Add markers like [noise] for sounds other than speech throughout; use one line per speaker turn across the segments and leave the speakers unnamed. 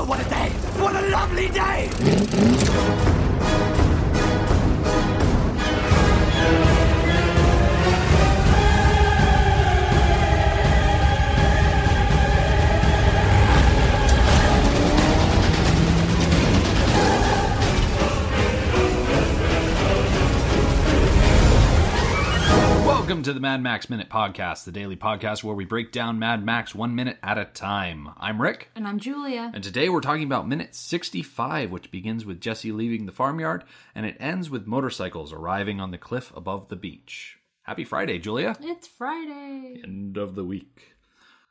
Oh, what a day! What a lovely day!
Welcome to the Mad Max Minute Podcast, the daily podcast where we break down Mad Max one minute at a time. I'm Rick,
And I'm Julia.
and today we're talking about minute 65, which begins with Jesse leaving the farmyard and it ends with motorcycles arriving on the cliff above the beach. Happy Friday, Julia.
It's Friday.
End of the week.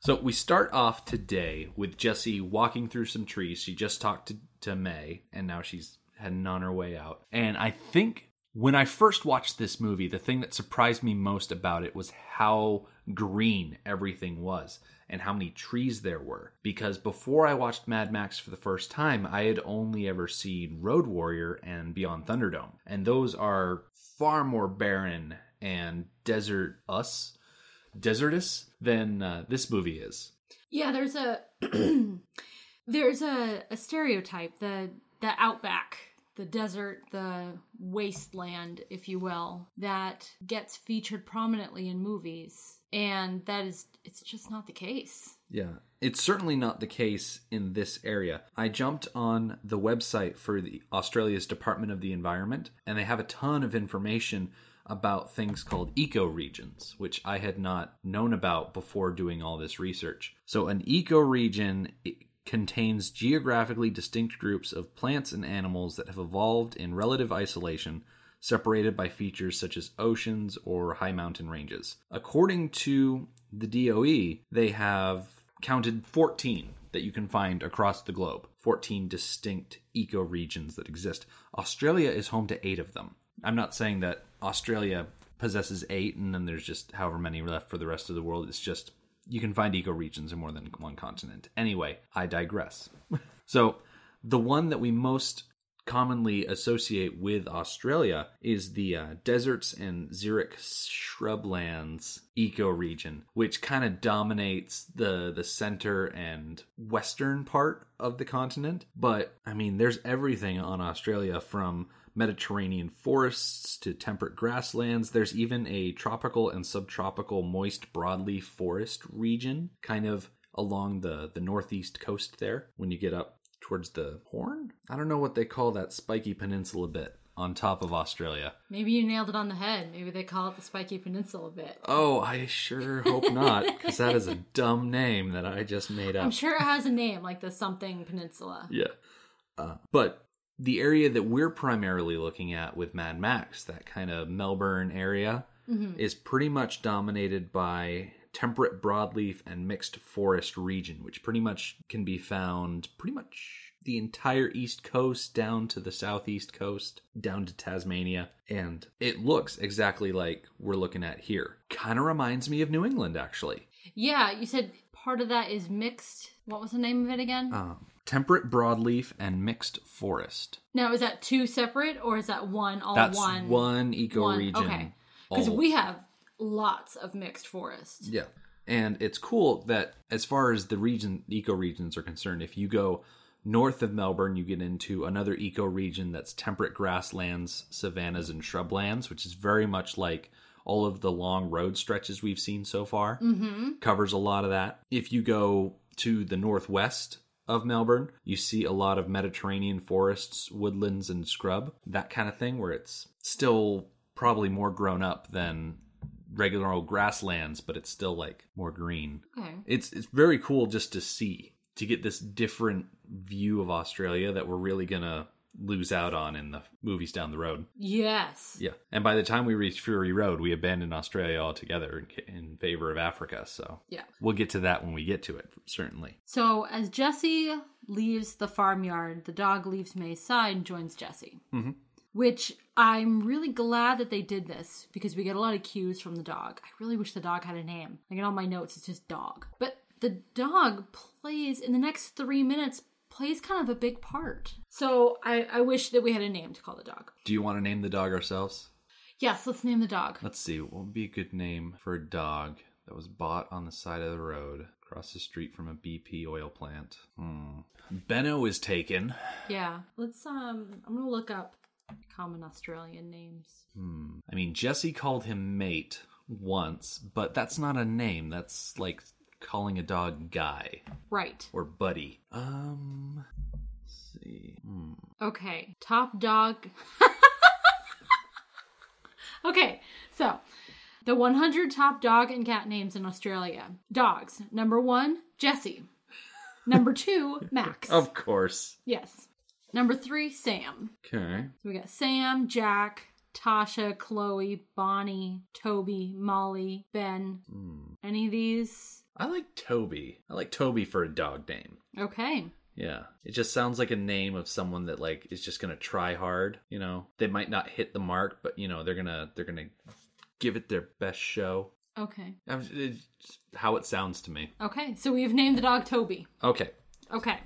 So we start off today with Jesse walking through some trees. She just talked to, to May, and now she's heading on her way out. And I think when I first watched this movie, the thing that surprised me most about it was how green everything was and how many trees there were. Because before I watched Mad Max for the first time, I had only ever seen Road Warrior and Beyond Thunderdome. And those are far more barren and desert us desertous than uh, this movie is.
Yeah, there's a [clears throat] there's a, a stereotype the the outback, the desert, the wasteland, if you will, that gets featured prominently in movies, and that is it's just not the case.
Yeah. It's certainly not the case in this area. I jumped on the website for the Australia's Department of the Environment and they have a ton of information about things called ecoregions, which I had not known about before doing all this research. So an ecoregion contains geographically distinct groups of plants and animals that have evolved in relative isolation separated by features such as oceans or high mountain ranges. According to the DOE, they have counted 14 that you can find across the globe. 14 distinct ecoregions that exist. Australia is home to 8 of them. I'm not saying that Australia possesses 8 and then there's just however many left for the rest of the world. It's just you can find ecoregions in more than one continent. Anyway, I digress. [laughs] so, the one that we most commonly associate with Australia is the uh, deserts and xeric shrublands ecoregion, which kind of dominates the the center and western part of the continent. But I mean, there's everything on Australia from Mediterranean forests to temperate grasslands. There's even a tropical and subtropical moist broadleaf forest region, kind of along the the northeast coast there. When you get up towards the Horn, I don't know what they call that spiky peninsula bit on top of Australia.
Maybe you nailed it on the head. Maybe they call it the Spiky Peninsula bit.
Oh, I sure hope not, because that is a [laughs] dumb name that I just made up.
I'm sure it has a name like the something peninsula.
Yeah. Uh, but the area that we're primarily looking at with Mad Max, that kind of Melbourne area, mm-hmm. is pretty much dominated by temperate broadleaf and mixed forest region, which pretty much can be found pretty much the entire east coast down to the southeast coast, down to Tasmania, and it looks exactly like we're looking at here. Kind of reminds me of New England, actually.
Yeah, you said part of that is mixed. What was the name of it again?
Um, temperate broadleaf and mixed forest.
now, is that two separate or is that one all
That's
one?
one, ecoregion.
Okay. Because we have lots of mixed forest.
Yeah. And it's cool that as far as the region ecoregions are concerned, if you go north of Melbourne, you get into another ecoregion that's temperate grasslands, savannas, and shrublands, which is very much like all of the long road stretches we've seen so far. Mm-hmm. Covers a lot of that. If you go to the northwest of Melbourne, you see a lot of Mediterranean forests, woodlands, and scrub, that kind of thing, where it's still probably more grown up than regular old grasslands, but it's still like more green.
Okay.
It's it's very cool just to see to get this different view of Australia that we're really gonna lose out on in the movies down the road.
Yes.
Yeah, and by the time we reach Fury Road, we abandon Australia altogether in, in favor of Africa. So
Yeah.
we'll get to that when we get to it, certainly.
So as Jesse leaves the farmyard, the dog leaves May's side and joins Jesse. Mm-hmm. Which I'm really glad that they did this because we get a lot of cues from the dog. I really wish the dog had a name. Like in all my notes, it's just dog. But the dog plays in the next three minutes plays kind of a big part. So I, I wish that we had a name to call the dog.
Do you want to name the dog ourselves?
Yes, let's name the dog.
Let's see. What would be a good name for a dog that was bought on the side of the road Across the street from a BP oil plant. Hmm. Benno is taken.
Yeah. Let's um I'm gonna look up common Australian names.
Hmm. I mean, Jesse called him mate once, but that's not a name. That's like calling a dog guy
Right.
or buddy. Um, let's see. Hmm.
Okay. Top dog. [laughs] okay. So, the 100 top dog and cat names in Australia. Dogs. Number 1, Jesse. Number 2, Max. [laughs]
Of course.
Yes. Number 3, Sam.
Okay.
So we got Sam, Jack, Tasha, Chloe, Bonnie, Toby, Molly, Ben. Any of these?
I like Toby. I like Toby for a dog name.
Okay.
Yeah. It just sounds like a name of someone that like is just going to try hard, you know. They might not hit the mark, but you know, they're going to they're going to give it their best show.
Okay.
How it sounds to me.
Okay. So we've named the dog Toby.
Okay.
Okay.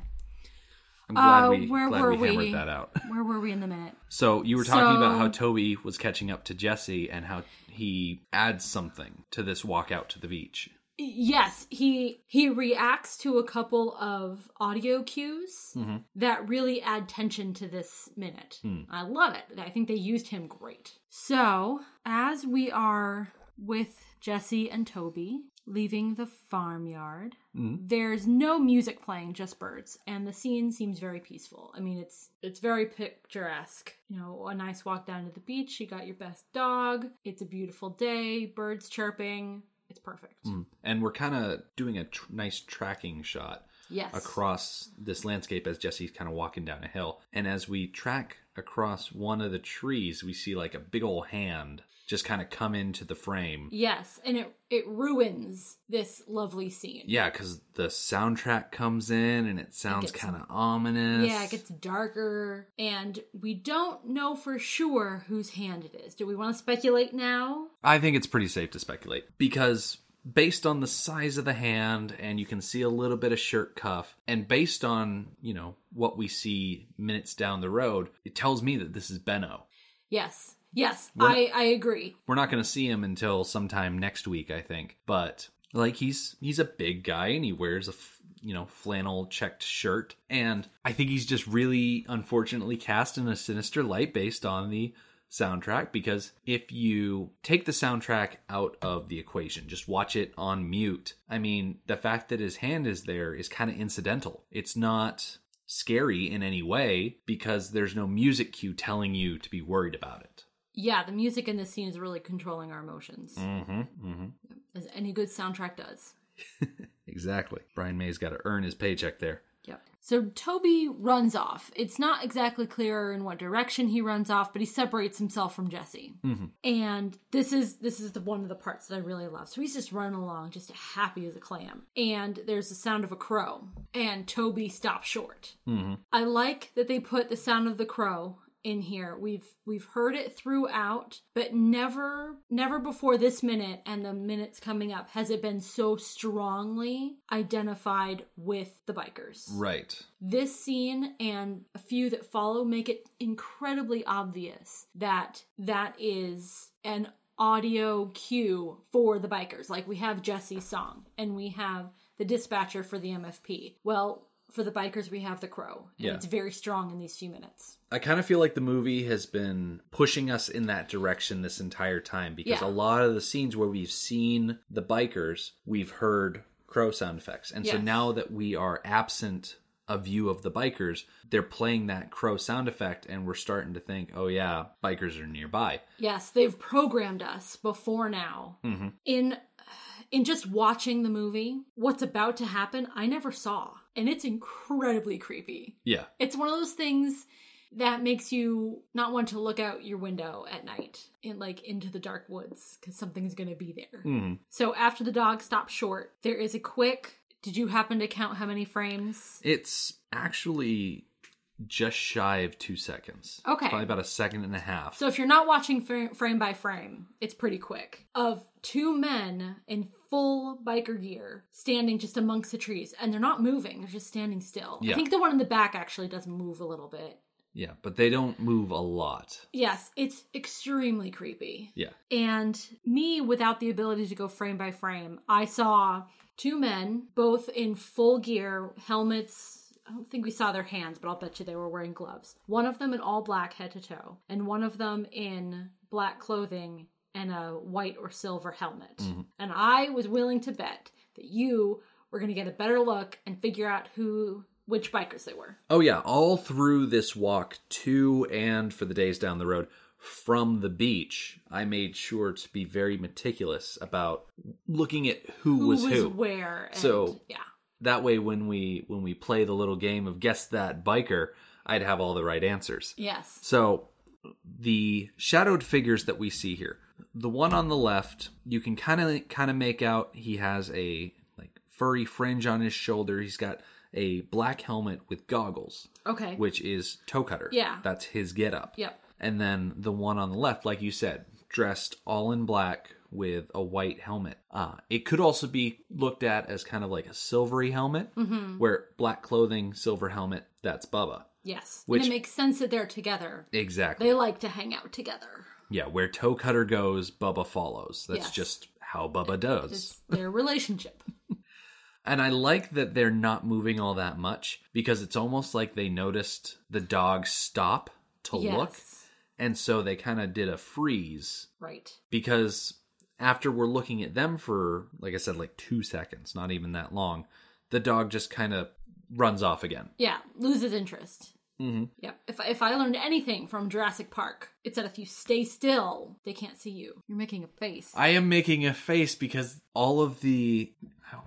I'm glad
Uh,
we
where
glad
were
we hammered
we?
that out. [laughs]
Where were we in the minute?
So you were talking about how Toby was catching up to Jesse and how he adds something to this walk out to the beach.
Yes, he he reacts to a couple of audio cues mm-hmm. that really add tension to this minute. Hmm. I love it. I think they used him great. So, as we are with Jesse and Toby leaving the farmyard, mm-hmm. there's no music playing, just birds, and the scene seems very peaceful. I mean, it's it's very picturesque. You know, a nice walk down to the beach. You got your best dog. It's a beautiful day. Birds chirping. It's perfect. Hmm.
And we're kind of doing a tr- nice tracking shot
Yes.
across this landscape as Jesse's kind of walking down a hill. And as we track across one of the trees, we see like a big old hand just kind of come into the frame.
Yes, and it it ruins this lovely scene.
Yeah, because the soundtrack comes in and it sounds kind of ominous.
Yeah, it gets darker, and we don't know for sure whose hand it is. Do we want to speculate now?
I think it's pretty safe to speculate because based on the size of the hand and you can see a little bit of shirt cuff and based on, you know, what we see minutes down the road, it tells me that this is Benno.
Yes, yes, I I agree.
We're not going to see him until sometime next week, I think. But like he's he's a big guy and he wears a f- you know flannel checked shirt and I think he's just really unfortunately cast in a sinister light based on the soundtrack because if you take the soundtrack out of the equation just watch it on mute i mean the fact that his hand is there is kind of incidental it's not scary in any way because there's no music cue telling you to be worried about it
Yeah, the music in this scene is really controlling our emotions,
mm-hmm mm-hmm
as any good soundtrack does. [laughs]
Exactly. Brian May's got to earn his paycheck there.
Yep. So Toby runs off. It's not exactly clear in what direction he runs off, but he separates himself from Jesse. And this is this is the one of the parts that I really love. So he's just running along, just happy as a clam. And there's the sound of a crow, and Toby stops short. I like that they put the sound of the crow in here. We've we've heard it throughout, but never never before this minute and the minutes coming up has it been so strongly identified with the bikers.
Right.
This scene and a few that follow make it incredibly obvious that that is an audio cue for the bikers. Like we have Jesse's song and we have the dispatcher for the MFP. Well, for the bikers, we have the crow. And
Yeah.
it's very strong in these few minutes.
I kind of feel like the movie has been pushing us in that direction this entire time because
Yeah.
a lot of the scenes where we've seen the bikers, we've heard crow sound effects. And so now that we are absent a view of the bikers, they're playing that crow sound effect and we're starting to think, "Oh yeah, bikers are nearby."
Yes, they've programmed us before now. Mm-hmm. In in just watching the movie, what's about to happen, I never saw. And it's incredibly creepy.
Yeah.
It's one of those things that makes you not want to look out your window at night in like into the dark woods because something's going to be there.
Mhm.
So after the dog stops short, there is a quick. Did you happen to count how many frames?
It's actually just shy of 2 seconds.
Okay.
Probably about a second and a half.
So if you're not watching frame by frame, it's pretty quick. Of two men in full biker gear standing just amongst the trees, and they're not moving; they're just standing still.
Yeah.
I think the one in the back actually does move a little bit.
Yeah, but they don't move a lot.
Yes, it's extremely creepy.
Yeah.
And me, without the ability to go frame by frame, I saw two men, both in full gear, helmets. I don't think we saw their hands, but I'll bet you they were wearing gloves. One of them in all black head to toe, and one of them in black clothing and a white or silver helmet. Mm-hmm. And I was willing to bet that you were going to get a better look and figure out who, which bikers they were.
Oh yeah, all through this walk to and for the days down the road from the beach, I made sure to be very meticulous about looking at who,
Who
was
was
who.
where? And,
So-
yeah.
That way when we when we play the little game of guess that biker, I'd have all the right answers.
Yes.
So the shadowed figures that we see here, the one on the left, you can kind of kind of make out he has a like furry fringe on his shoulder. He's got a black helmet with goggles,
Okay.
which is Toecutter.
Yeah.
that's his get up.
Yep.
And then the one on the left, like you said, dressed all in black with a white helmet. Uh, it could also be looked at as kind of like a silvery helmet,
Mm-hmm.
where black clothing, silver helmet, that's Bubba.
Yes.
Which-
and it makes sense that they're together.
Exactly.
They like to hang out together.
Yeah, where Toecutter goes, Bubba follows. That's
Yes.
just how Bubba does.
It's their relationship. [laughs] [laughs]
And I like that they're not moving all that much because it's almost like they noticed the dog stop to look. And so they kind of did a freeze
Right.
because after we're looking at them for, like I said, like two seconds, not even that long, the dog just kind of runs off again.
Yeah. Loses interest.
Mm-hmm.
Yep. If if I learned anything from Jurassic Park, it's that if you stay still, they can't see you. You're making a face.
I am making a face because all of the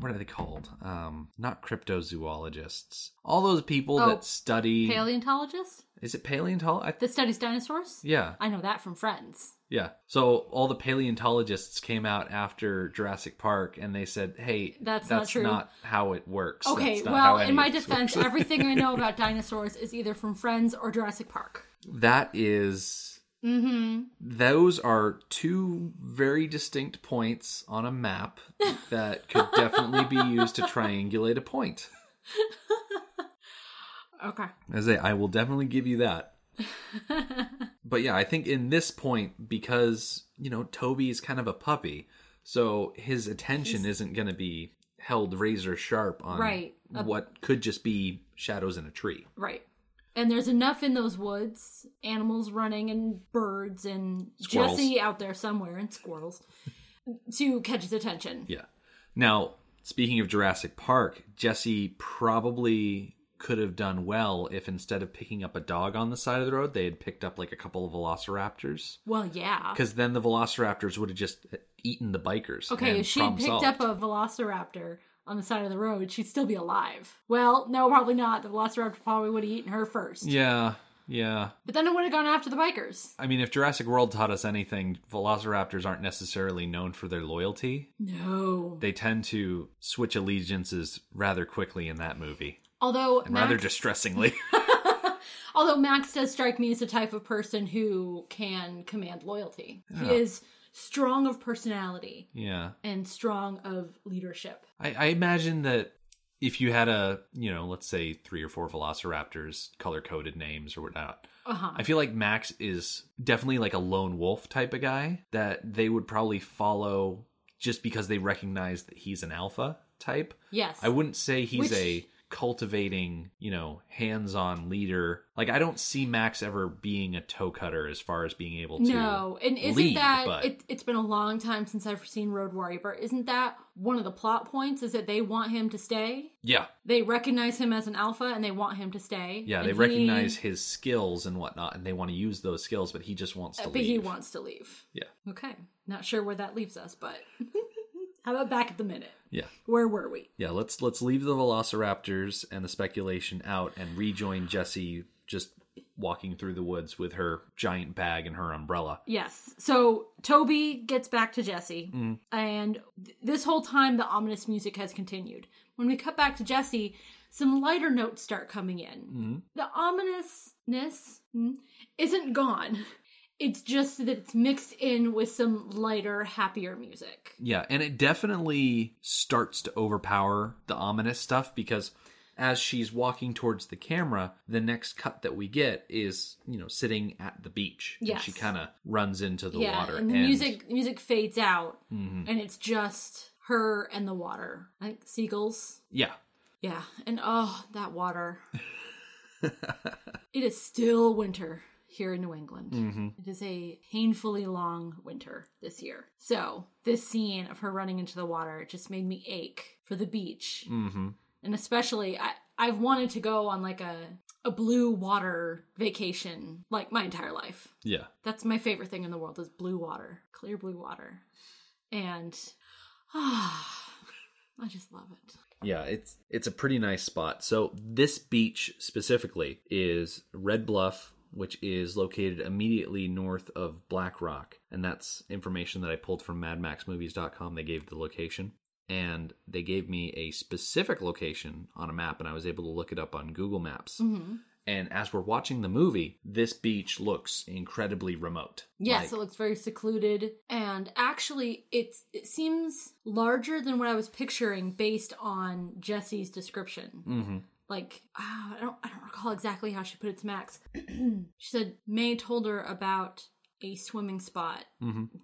what are they called? Um, not cryptozoologists. All those people
Oh,
that study.
paleontologists.
is it paleontologist? I
that studies dinosaurs.
yeah,
I know that from Friends.
Yeah. So all the paleontologists came out after Jurassic Park and they said, "Hey,
That's not true."
not how it works."
Okay.
That's
Well, in my defense, everything I know [laughs] about dinosaurs is either from Friends or Jurassic Park.
that is.
Mm-hmm.
Those are two very distinct points on a map that could definitely be used to triangulate a point. [laughs]
Okay.
I, I will definitely give you that. [laughs] but yeah, I think in this point, because you know Toby is kind of a puppy, so his attention isn't going to be held razor sharp on
Right.
what could just be shadows in a tree.
Right. And there's enough in those woods, animals running and birds and
Squirrels.
Jesse out there somewhere and squirrels [laughs] to catch his attention.
Yeah. Now, speaking of Jurassic Park, Jesse probably could have done well if instead of picking up a dog on the side of the road, they had picked up like a couple of velociraptors.
Well, yeah.
Because then the velociraptors would have just eaten the bikers.
Okay, if she picked
solved.
up a velociraptor on the side of the road, she'd still be alive. Well, no, probably not. The velociraptor probably would have eaten her first.
Yeah, yeah.
But then it would have gone after the bikers.
I mean, if Jurassic World taught us anything, velociraptors aren't necessarily known for their loyalty.
No.
They tend to switch allegiances rather quickly in that movie,
Although
rather distressingly. [laughs]
although Max does strike me as the type of person who can command loyalty. He is strong of personality
yeah.
and strong of leadership.
I, I imagine that if you had a, you know, let's say three or four velociraptors, color coded names or whatnot,
Uh-huh.
I feel like Max is definitely like a lone wolf type of guy that they would probably follow just because they recognize that he's an alpha type.
Yes.
I wouldn't say he's
Which-
a cultivating, you know, hands-on leader. Like I don't see Max ever being a Toecutter as far as being able to
No, and isn't
lead,
that
but-
it, it's been a long time since I've seen Road Warrior, but isn't that one of the plot points? Is that they want him to stay?
Yeah.
They recognize him as an alpha and they want him to stay.
Yeah, they
he-
recognize his skills and whatnot and they want to use those skills, but he just wants to leave.
but
leave.
he wants to leave.
Yeah.
Okay, not sure where that leaves us, but [laughs] how about back at the minute?
Yeah.
Where were we?
Yeah, let's let's leave the velociraptors and the speculation out and rejoin Jesse just walking through the woods with her giant bag and her umbrella.
Yes. So Toby gets back to Jesse,
Mm.
and th- this whole time the ominous music has continued. When we cut back to Jesse, some lighter notes start coming in.
Mm-hmm.
The ominousness mm, isn't gone. [laughs] It's just that it's mixed in with some lighter, happier music.
Yeah, and it definitely starts to overpower the ominous stuff because as she's walking towards the camera, the next cut that we get is, you know, sitting at the beach.
Yeah,
she kind of runs into the
yeah,
water.
and the music music fades out, mm-hmm. and it's just her and the water. Think seagulls.
Yeah.
Yeah, and oh, that water. [laughs] it is still winter here in New England. It is a painfully long winter this year. So, this scene of her running into the water just made me ache for the beach.
Mm-hmm.
And especially, I, I've wanted to go on like a, a blue water vacation like my entire life.
Yeah.
That's my favorite thing in the world is blue water, clear blue water. And ah, [sighs] I just love it.
Yeah, it's it's a pretty nice spot. So this beach specifically is Red Bluff, which is located immediately north of Black Rock, and that's information that I pulled from MadMaxMovies.com. They gave the location, and they gave me a specific location on a map, and I was able to look it up on Google Maps. And as we're watching the movie, this beach looks incredibly remote.
Yes,
Like-
it looks very secluded, and actually, it's it seems larger than what I was picturing based on Jesse's description.
Mhm.
Like ah, I don't I don't recall exactly how she put it to Max. [clears throat] she said May told her about a swimming spot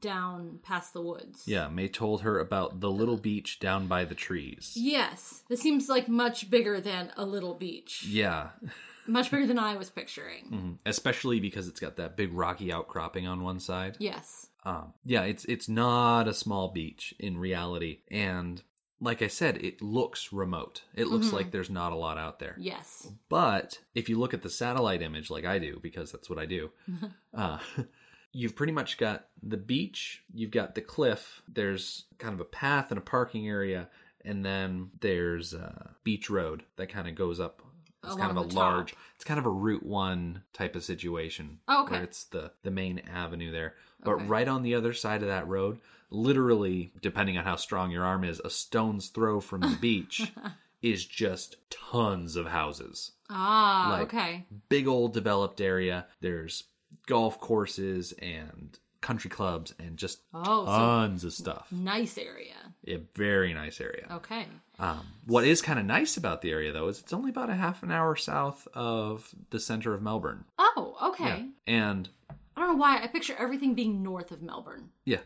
down past the woods.
Yeah, May told her about the little beach down by the trees.
Yes, this seems like much bigger than a little beach.
Yeah. [laughs]
Much bigger than I was picturing.
Mhm. especially because it's got that big rocky outcropping on one side.
Yes.
Um, yeah, it's it's not a small beach in reality, and like I said, it looks remote. It looks like there's not a lot out there.
Yes.
But if you look at the satellite image, like I do, because that's what I do, [laughs] uh, [laughs] you've pretty much got the beach, you've got the cliff, there's kind of a path and a parking area, and then there's a beach road that kind of goes up. It's kind of a large, it's kind of a Route One type of situation.
Oh, okay.
Where it's the the main avenue there, but
Okay.
right on the other side of that road, literally, depending on how strong your arm is, a stone's throw from the beach [laughs] is just tons of houses
Ah,
Like-
okay.
big old developed area. There's golf courses and country clubs and just
Oh, so
tons of stuff.
nice area.
A very nice area.
Okay.
Um, what is kind of nice about the area, though, is it's only about a half an hour south of the center of Melbourne.
Oh, okay.
And
I don't know why I picture everything being north of Melbourne.
yeah,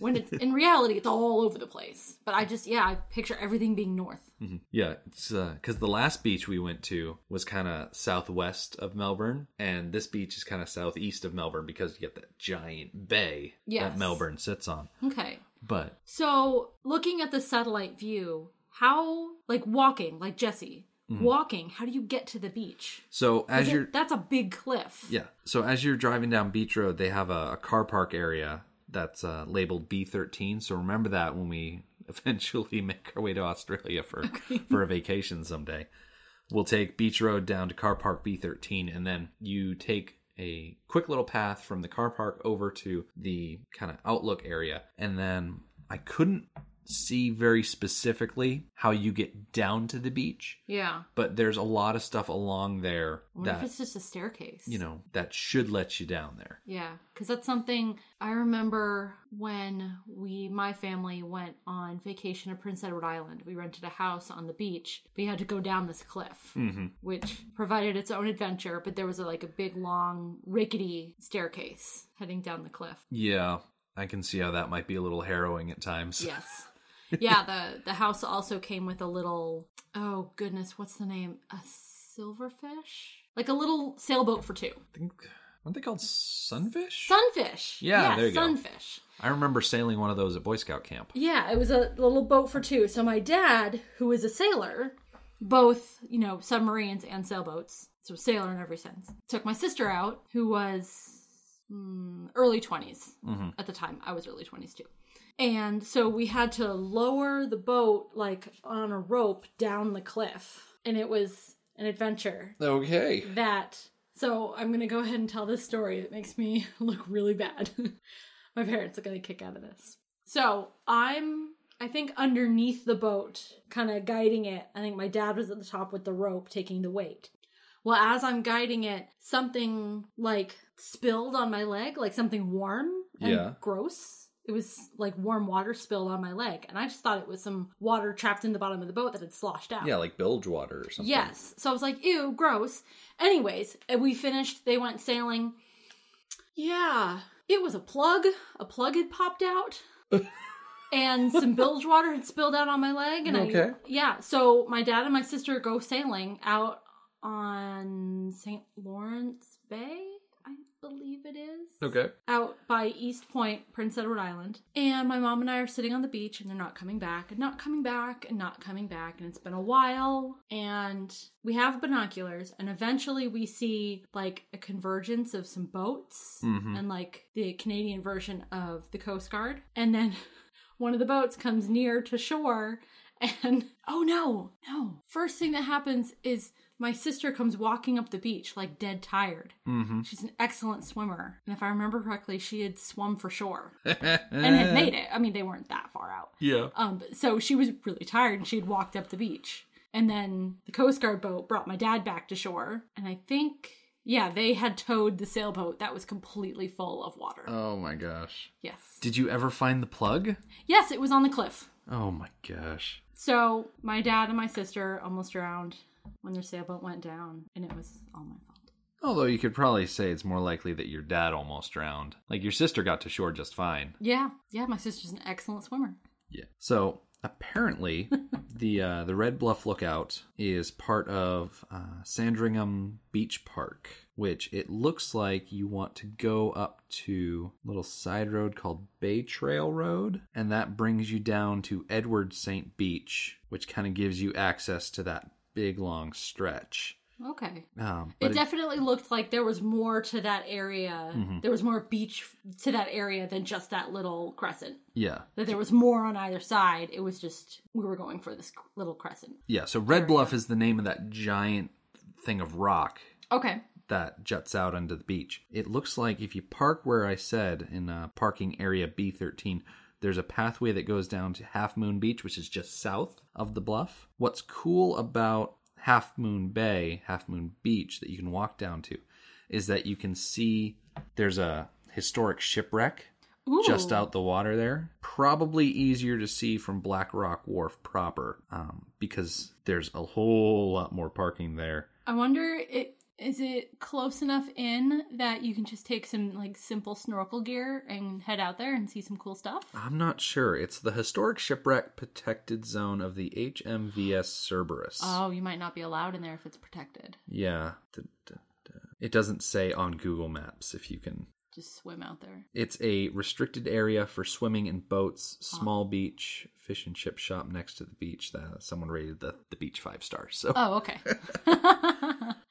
When it's in reality it's all over the place. But I just yeah, I picture everything being north. Mm-hmm.
yeah, it's uh, because the last beach we went to was kind of southwest of Melbourne, and this beach is kind of southeast of Melbourne because you get that giant bay
Yes.
that Melbourne sits on.
Okay.
But
So, looking at the satellite view, how like walking, like Jesse, mm-hmm. walking, how do you get to the beach?
so as
it-
you're
that's a big cliff.
Yeah. So as you're driving down Beach Road, they have a, a car park area that's uh, labeled B13. So remember that when we [laughs] eventually make our way to Australia for for a vacation someday. We'll take Beach Road down to car park B13 and then you take a quick little path from the car park over to the kind of outlook area and then I couldn't see very specifically how you get down to the beach,
Yeah.
but there's a lot of stuff along there that
if it's just a staircase.
you know that should let you down there
Yeah, because that's something I remember when we, my family, went on vacation to Prince Edward Island. We rented a house on the beach. We had to go down this cliff,
mm-hmm.
which provided its own adventure, but there was a, like a big, long, rickety staircase heading down the cliff.
yeah i can see how that might be a little harrowing at times
Yes. Yeah, the the house also came with a little oh goodness, what's the name? A silverfish? Like a little sailboat for two.
I think aren't they called sunfish
Sunfish.
Yeah, there you go.
sunfish.
i remember sailing one of those at boy scout camp
Yeah, it was a little boat for two. So my dad, who is a sailor, both, you know, submarines and sailboats, so sailor in every sense, took my sister out, who was mm, early 20s at the time. I was early 20s too. And so we had to lower the boat like on a rope down the cliff. And it was an adventure
okay.
that so i'm gonna go ahead and tell this story. That makes me [laughs] look really bad. [laughs] My parents are gonna kick out of this. So i'm i think underneath the boat kind of guiding it. I think my dad was at the top with the rope taking the weight. Well as i'm guiding it something like spilled on my leg like something warm and
Yeah.
gross it was like warm water spilled on my leg, and I just thought it was some water trapped in the bottom of the boat that had sloshed out.
Yeah, like bilge water or something.
Yes. So I was like, ew, gross. Anyways, we finished. They went sailing. Yeah, it was a plug. A plug had popped out. [laughs] and some bilge water had spilled out on my leg. And
Okay.
I, yeah. So my dad and my sister go sailing out on St. Lawrence Bay, I believe it is
Okay.
out by East Point, Prince Edward Island. And my mom and I are sitting on the beach and they're not coming back and not coming back and not coming back. And it's been a while. And we have binoculars and eventually we see like a convergence of some boats mm-hmm. and like the Canadian version of the Coast Guard. And then [laughs] one of the boats comes near to shore and oh no, no. First thing that happens is my sister comes walking up the beach like dead tired.
Mm-hmm.
She's an excellent swimmer. And if I remember correctly, she had swum for shore [laughs] and had made it. I mean, they weren't that far out.
Yeah.
Um, so she was really tired and she had walked up the beach. And then the Coast Guard boat brought my dad back to shore. And I think, yeah, they had towed the sailboat that was completely full of water.
Oh my gosh.
yes.
Did you ever find the plug?
Yes, it was on the cliff.
Oh my gosh.
So my dad and my sister almost drowned when their sailboat went down. And it was all my fault.
Although you could probably say it's more likely that your dad almost drowned. Like your sister got to shore just fine.
Yeah. Yeah, my sister's an excellent swimmer.
Yeah. So apparently, [laughs] the uh, the Red Bluff Lookout is part of uh, Sandringham Beach Park, which it looks like you want to go up to a little side road called Bay Trail Road, and that brings you down to Edward St. Beach, which kind of gives you access to that big long stretch.
Okay.
Um,
It
it-
definitely looked like there was more to that area.
Mm-hmm.
There was more beach to that area than just that little crescent.
yeah,
That there was more on either side. It was just we were going for this little crescent.
yeah. So Red Bluff is the name of that giant thing of rock
Okay.
that juts out onto the beach. It looks like if you park where I said in uh, parking area B13, there's a pathway that goes down to Half Moon Beach, which is just south of the bluff. What's cool about Half Moon Bay, Half Moon Beach that you can walk down to is that you can see there's a historic shipwreck
Ooh.
just out the water there. Probably easier to see from Black Rock Wharf proper um, because there's a whole lot more parking there.
I wonder it is it close enough in that you can just take some like simple snorkel gear and head out there and see some cool stuff?
I'm not sure. It's the historic shipwreck protected zone of the HMVS Cerberus.
Oh, you might not be allowed in there if it's protected.
Yeah. It doesn't say on Google Maps if you can.
Just swim out there.
It's a restricted area for swimming in boats, small beach, fish and chip shop next to the beach. That someone rated the, the beach five stars. So
Oh, okay. [laughs] [laughs]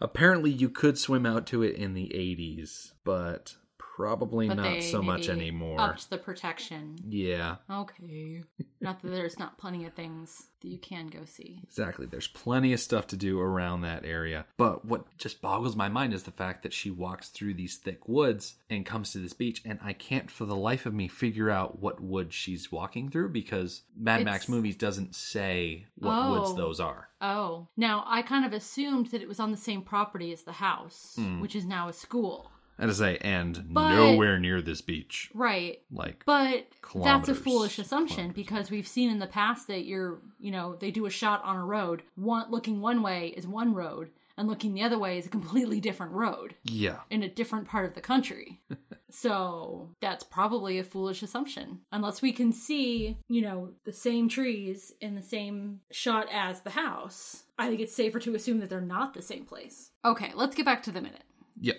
apparently you could swim out to it in the 80s, but probably
But
not so much anymore.
Upped the protection.
Yeah.
Okay. not that there's not plenty of things that you can go see.
Exactly. There's plenty of stuff to do around that area. But what just boggles my mind is the fact that she walks through these thick woods and comes to this beach, and I can't for the life of me figure out what woods she's walking through because Mad Max movies doesn't say what woods
Oh.
those are.
Oh. Now, I kind of assumed that it was on the same property as the house,
Hmm.
which is now a school.
And to say, and
But-
nowhere near this beach.
Right.
Like,
But that's a foolish assumption because we've seen in the past that you're, you know, they do a shot on a road. One looking one way is one road, and looking the other way is a completely different road
yeah.
in a different part of the country. [laughs] so that's probably a foolish assumption. Unless we can see, you know, the same trees in the same shot as the house, I think it's safer to assume that they're not the same place. Okay, let's get back to the minute.
Yep.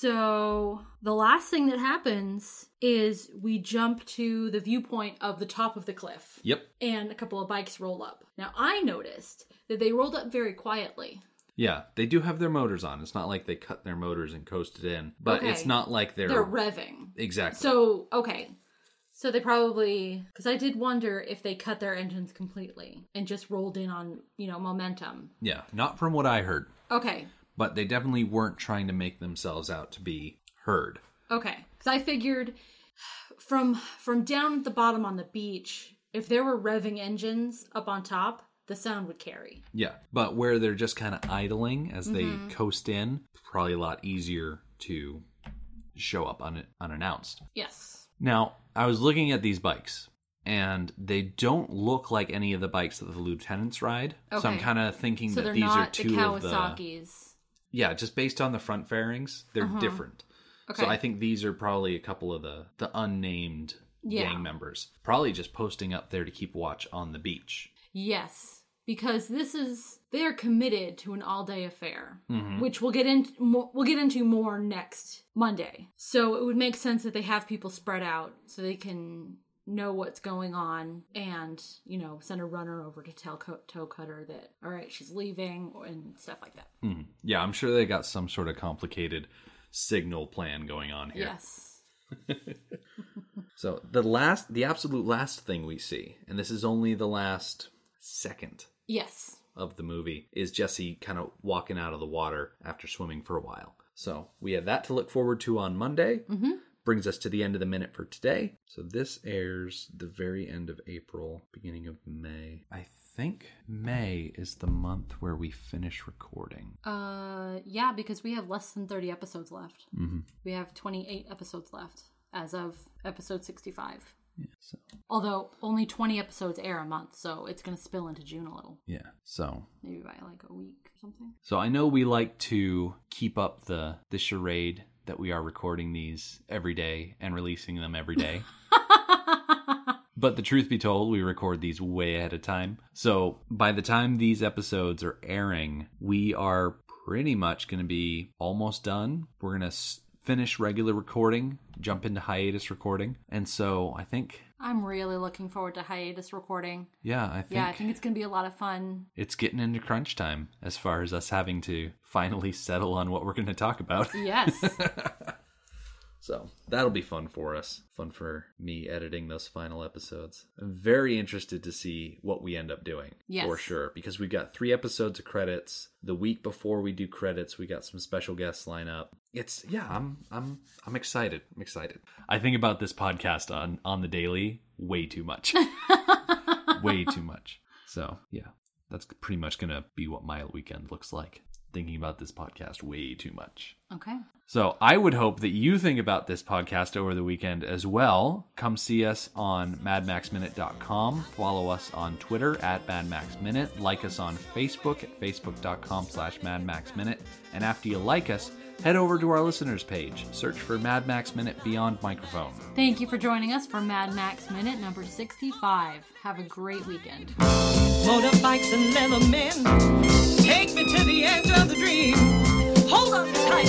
So the last thing that happens is we jump to the viewpoint of the top of the cliff.
Yep.
And a couple of bikes roll up. Now I noticed that they rolled up very quietly.
Yeah, they do have their motors on. It's not like they cut their motors and coasted in, but
Okay.
it's not like they're,
They're revving.
exactly.
So, okay. So they probably because I did wonder if they cut their engines completely and just rolled in on, you know, momentum.
yeah, not from what I heard,
Okay.
But they definitely weren't trying to make themselves out to be heard.
Okay. Cuz I figured from from down at the bottom on the beach, if there were revving engines up on top, the sound would carry.
Yeah, but where they're just kind of idling as
Mm-hmm.
they coast in, probably a lot easier to show up un- unannounced.
Yes.
Now, I was looking at these bikes, and they don't look like any of the bikes that the lieutenants ride. Okay. So I'm kind of thinking
So
that these are
not the
two of the
Kawasaki's.
Yeah, just based on the front fairings, they're different.
Okay.
So I think these are probably a couple of the the unnamed
Yeah.
gang members, probably just posting up there to keep watch on the beach.
Yes, because this is they are committed to an all-day affair,
Mm-hmm.
which we'll get into we'll get into more next Monday. So it would make sense that they have people spread out so they can know what's going on and you know send a runner over to tell Co- Toecutter that all right she's leaving and stuff like that
Mhm. Yeah, I'm sure they got some sort of complicated signal plan going on here.
yes [laughs]
So the last, the absolute last thing we see, and this is only the last second
yes
of the movie, is Jesse kind of walking out of the water after swimming for a while. So we have that to look forward to on Monday. Mm-hmm. Brings us to the end of the minute for today. So this airs the very end of April, beginning of May. I think May is the month where we finish recording.
uh yeah because we have less than 30 episodes left
Mhm.
we have 28 episodes left as of episode 65
Yeah. So
Although only 20 episodes air a month, so it's going to spill into June a little.
yeah. So
Maybe by like a week or something.
So I know we like to keep up the the charade that we are recording these every day and releasing them every day. [laughs] but the truth be told, we record these way ahead of time. So by the time these episodes are airing, we are pretty much going to be almost done. We're going to s- finish regular recording, jump into hiatus recording. And so I think
I'm really looking forward to hiatus recording.
yeah, I think
Yeah, I think it's going to be a lot of fun.
it's getting into crunch time as far as us having to finally settle on what we're going to talk about. [laughs]
Yes. [laughs]
So that'll be fun for us. Fun for me editing those final episodes. I'm very interested to see what we end up doing.
Yes.
For sure. Because we've got three episodes of credits. The week before we do credits, we got some special guests line up. It's yeah, I'm I'm I'm excited. I'm excited. I think about this podcast on on the daily way too much. [laughs] way too much. So yeah, that's pretty much gonna be what my weekend looks like. Thinking about this podcast way too much.
okay.
So I would hope that you think about this podcast over the weekend as well. Come see us on madmaxminute.com. Follow us on Twitter at madmaxminute. Like us on Facebook at facebook.com slash madmaxminute. And after you like us, head over to our listeners page. Search for Mad Max Minute Beyond Microphone.
Thank you for joining us for Mad Max Minute number 65. Have a great weekend.
Motorbikes and leather men take me to the edge of the dream. Hold on tight.